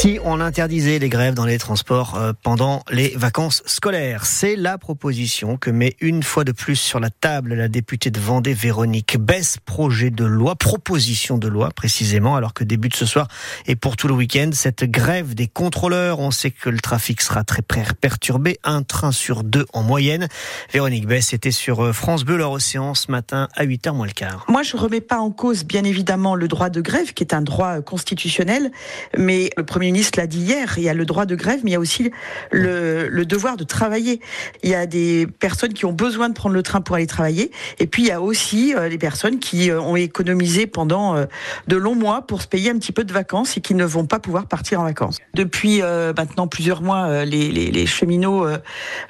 si on interdisait les grèves dans les transports euh, pendant les vacances scolaires C'est la proposition que met une fois de plus sur la table la députée de Vendée, Véronique Bess, projet de loi, proposition de loi précisément, alors que débute ce soir et pour tout le week-end cette grève des contrôleurs. On sait que le trafic sera très perturbé, un train sur deux en moyenne. Véronique Bess était sur euh, France Bleu, leur océan ce matin à 8h moins le quart. Moi, je remets pas en cause, bien évidemment, le droit de grève, qui est un droit constitutionnel, mais le Premier ministre l'a dit hier, il y a le droit de grève, mais il y a aussi le, devoir de travailler. Il y a des personnes qui ont besoin de prendre le train pour aller travailler, et puis il y a aussi euh, les personnes qui euh, ont économisé pendant euh, de longs mois pour se payer un petit peu de vacances et qui ne vont pas pouvoir partir en vacances. Depuis maintenant plusieurs mois, les cheminots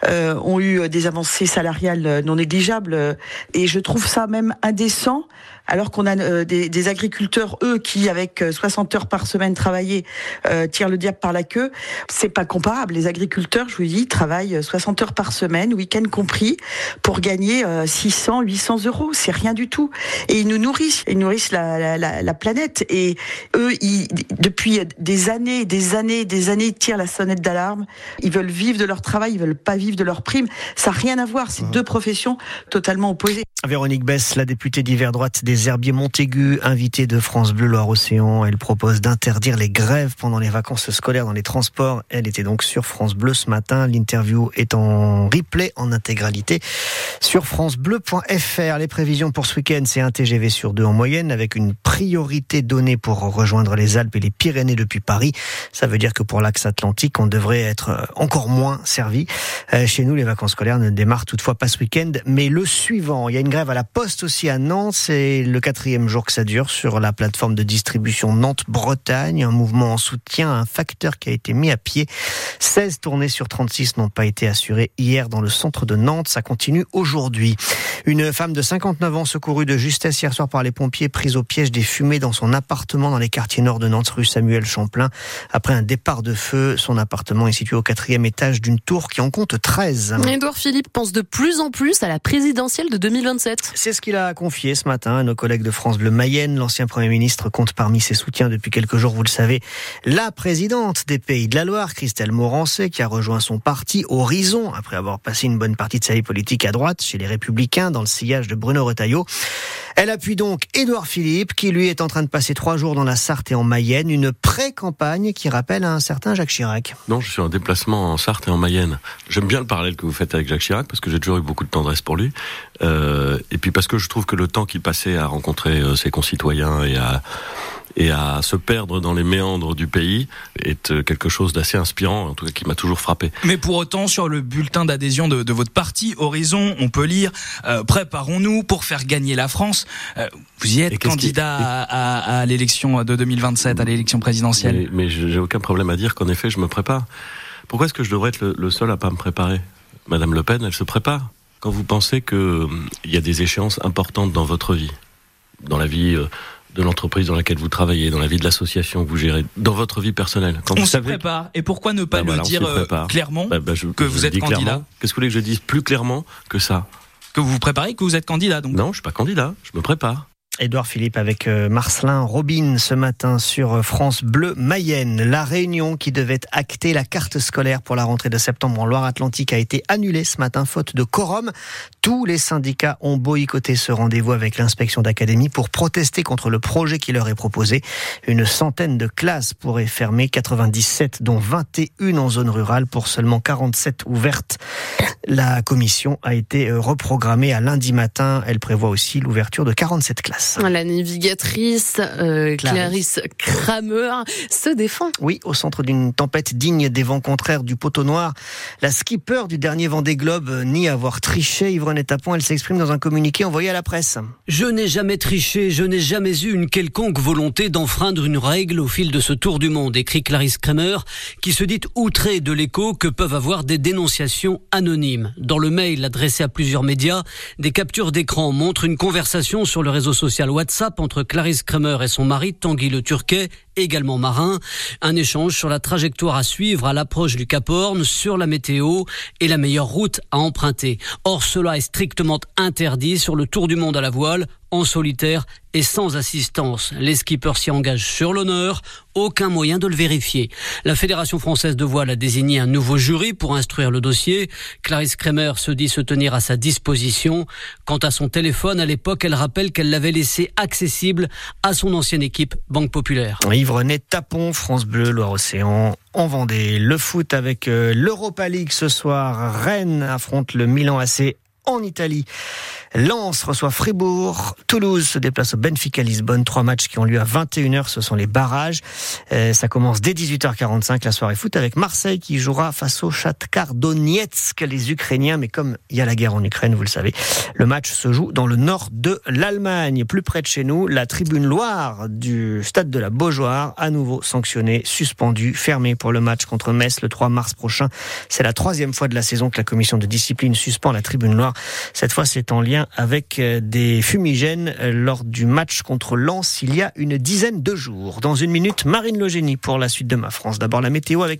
ont eu des avancées salariales non négligeables, et je trouve ça même indécent alors qu'on a euh, des, agriculteurs, eux, qui, avec 60 euh, heures par semaine travaillées, euh, tirent le diable par la queue. C'est pas comparable. Les agriculteurs, je vous dis, travaillent 60 heures par semaine, week-end compris, pour gagner 600, 800 euros. C'est rien du tout. Et ils nous nourrissent. Ils nourrissent la, la, planète. Et eux, ils, depuis des années, des années, des années, ils tirent la sonnette d'alarme. Ils veulent vivre de leur travail, ils veulent pas vivre de leur prime. Ça n'a rien à voir. C'est mmh. deux professions totalement opposées. Véronique Bess, la députée d'hiver droite des Herbiers Montaigu, invitée de France Bleu Loire-Océan. Elle propose d'interdire les grèves pendant les vacances scolaires dans les transports. Elle était donc sur France Bleu ce matin. L'interview est en replay en intégralité sur francebleu.fr. Les prévisions pour ce week-end, c'est un TGV sur deux en moyenne avec une priorité donnée pour rejoindre les Alpes et les Pyrénées depuis Paris. Ça veut dire que pour l'axe atlantique, on devrait être encore moins servi. Euh, chez nous, les vacances scolaires ne démarrent toutefois pas ce week-end, mais le suivant. Il y a une grève à la Poste aussi à Nantes. C'est le quatrième jour que ça dure sur la plateforme de distribution Nantes-Bretagne. Un mouvement en soutien à un facteur qui a été mis à pied. 16 tournées sur 36 n'ont pas été assurées hier dans le centre de Nantes. Ça continue aujourd'hui. Une femme de 59 ans secourue de justesse hier soir par les pompiers, prise au piège des fumées dans son appartement dans les quartiers nord de Nantes, rue Samuel Champlain. Après un départ de feu, son appartement est situé au quatrième étage d'une tour qui en compte 13. Édouard Philippe pense de plus en plus à la présidentielle de 2027. C'est ce qu'il a confié ce matin à nos collègues de France Bleu Mayenne. L'ancien Premier ministre compte parmi ses soutiens depuis quelques jours, vous le savez, la présidente des Pays de la Loire, Christelle Morancet, qui a rejoint son parti Horizon après avoir passé une bonne partie de sa vie politique à droite chez les Républicains dans le sillage de Bruno Retailleau. Elle appuie donc Édouard Philippe, qui lui est en train de passer trois jours dans la Sarthe et en Mayenne, une pré-campagne qui rappelle à un certain Jacques Chirac. Non, je suis en déplacement en Sarthe et en Mayenne. J'aime bien le parallèle que vous faites avec Jacques Chirac, parce que j'ai toujours eu beaucoup de tendresse pour lui. Euh, et puis parce que je trouve que le temps qu'il passait à rencontrer euh, ses concitoyens et à et à se perdre dans les méandres du pays est euh, quelque chose d'assez inspirant, en tout cas qui m'a toujours frappé. Mais pour autant, sur le bulletin d'adhésion de, de, votre parti, Horizon, on peut lire euh, Préparons-nous pour faire gagner la France. Euh, vous y êtes candidat à, à, l'élection de 2027, à l'élection présidentielle. Mais, mais j'ai aucun problème à dire qu'en effet, je me prépare. Pourquoi est-ce que je devrais être le, le seul à pas me préparer? Madame Le Pen, elle se prépare. Quand vous pensez qu'il il y a des échéances importantes dans votre vie, dans la vie de l'entreprise dans laquelle vous travaillez, dans la vie de l'association que vous gérez, dans votre vie personnelle. Quand on se prépare. Et pourquoi ne pas bah le dire euh, clairement bah, bah, que vous êtes candidat Qu'est-ce que vous voulez que je dise plus clairement que ça? Que vous vous préparez, que vous êtes candidat donc Non, je suis pas candidat, je me prépare. Édouard Philippe avec euh, Marcelin Robin ce matin sur euh, France Bleu Mayenne. La réunion qui devait acter la carte scolaire pour la rentrée de septembre en Loire-Atlantique a été annulée ce matin faute de quorum. Tous les syndicats ont boycotté ce rendez-vous avec l'inspection d'académie pour protester contre le projet qui leur est proposé. Une centaine de classes pourraient fermer, 97 dont 21 en zone rurale pour seulement 47 ouvertes. La commission a été euh, reprogrammée à lundi matin. Elle prévoit aussi l'ouverture de 47 classes. La navigatrice euh, Clarisse. Kramer se défend. Oui, au centre d'une tempête digne des vents contraires du poteau noir. La skipper du dernier Vendée Globe nie avoir triché. Yvonne Tapon, elle s'exprime dans un communiqué envoyé à la presse. Je n'ai jamais triché, je n'ai jamais eu une quelconque volonté d'enfreindre une règle au fil de ce tour du monde, écrit Clarisse Kramer, qui se dit outrée de l'écho que peuvent avoir des dénonciations anonymes. Dans le mail adressé à plusieurs médias, des captures d'écran montrent une conversation sur le réseau social WhatsApp entre Clarisse Kramer et son mari Tanguy Le Turquet également marin. Un échange sur la trajectoire à suivre à l'approche du Cap Horn, sur la météo et la meilleure route à emprunter. Or, cela est strictement interdit sur le Tour du Monde à la voile en solitaire et sans assistance. Les skippers s'y engagent sur l'honneur, aucun moyen de le vérifier. La Fédération française de voile a désigné un nouveau jury pour instruire le dossier. Clarisse Kremer se dit se tenir à sa disposition. Quant à son téléphone, à l'époque, elle rappelle qu'elle l'avait laissé accessible à son ancienne équipe Banque Populaire. René Tapon, France Bleu, Loire-Océan, en Vendée. Le foot avec euh, l'Europa League ce soir. Rennes affronte le Milan AC en Italie. Lens reçoit Fribourg. Toulouse se déplace au Benfica Lisbonne. Trois matchs qui ont lieu à 21h. Ce sont les barrages. Euh, ça commence dès 18h45 la soirée foot avec Marseille qui jouera face au Shakhtar Donetsk, les Ukrainiens. Mais comme il y a la guerre en Ukraine, vous le savez, le match se joue dans le nord de l'Allemagne. Plus près de chez nous, la tribune Loire du stade de la Beaujoire, à nouveau sanctionnée, suspendue, fermée pour le match contre Metz le 3 mars prochain. C'est la troisième fois de la saison que la commission de discipline suspend la tribune Loire. Cette fois, c'est en lien avec euh, des fumigènes euh, lors du match contre Lens il y a une dizaine de jours. Dans une minute, Marine Logénie pour la suite de ma France. D'abord la météo avec